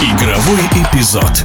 Игровой эпизод.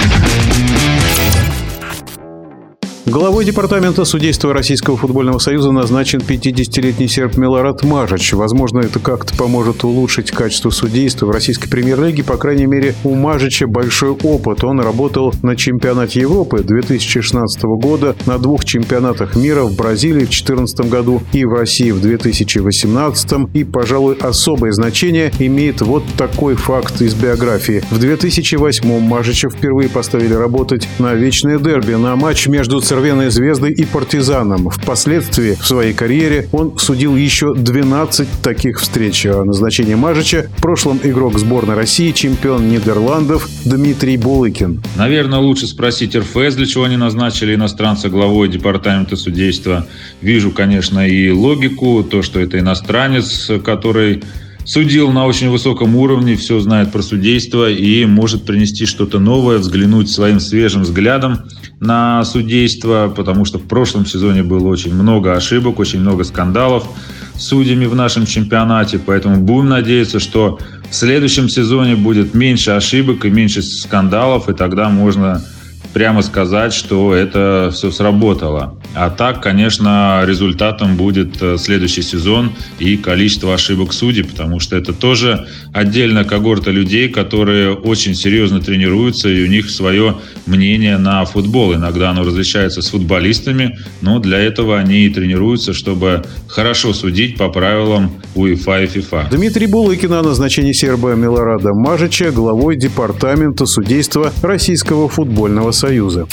Главой департамента судейства Российского футбольного союза назначен 50-летний серб Милорад Мажич. Возможно, это как-то поможет улучшить качество судейства в российской премьер-лиге. По крайней мере, у Мажича большой опыт. Он работал на чемпионате Европы 2016 года, на двух чемпионатах мира в Бразилии в 2014 году и в России в 2018. И, пожалуй, особое значение имеет вот такой факт из биографии. В 2008 Мажича впервые поставили работать на вечное дерби, на матч между Цервеной Звездой и Партизаном. Впоследствии в своей карьере он судил еще 12 таких встреч. О назначении Мажича в прошлом игрок сборной России, чемпион Нидерландов Дмитрий Булыкин. Наверное, лучше спросить РФС, для чего они назначили иностранца главой департамента судейства. Вижу, конечно, и логику, то, что это иностранец, который судил на очень высоком уровне, все знает про судейство и может принести что-то новое, взглянуть своим свежим взглядом на судейство, потому что в прошлом сезоне было очень много ошибок, очень много скандалов с судьями в нашем чемпионате, поэтому будем надеяться, что в следующем сезоне будет меньше ошибок и меньше скандалов, и тогда можно прямо сказать, что это все сработало. А так, конечно, результатом будет э, следующий сезон и количество ошибок судей, потому что это тоже отдельная когорта людей, которые очень серьезно тренируются, и у них свое мнение на футбол. Иногда оно различается с футболистами, но для этого они и тренируются, чтобы хорошо судить по правилам УЕФА и ФИФА. Дмитрий Булыкин о назначении серба Милорада Мажича главой департамента судейства Российского футбольного Союза.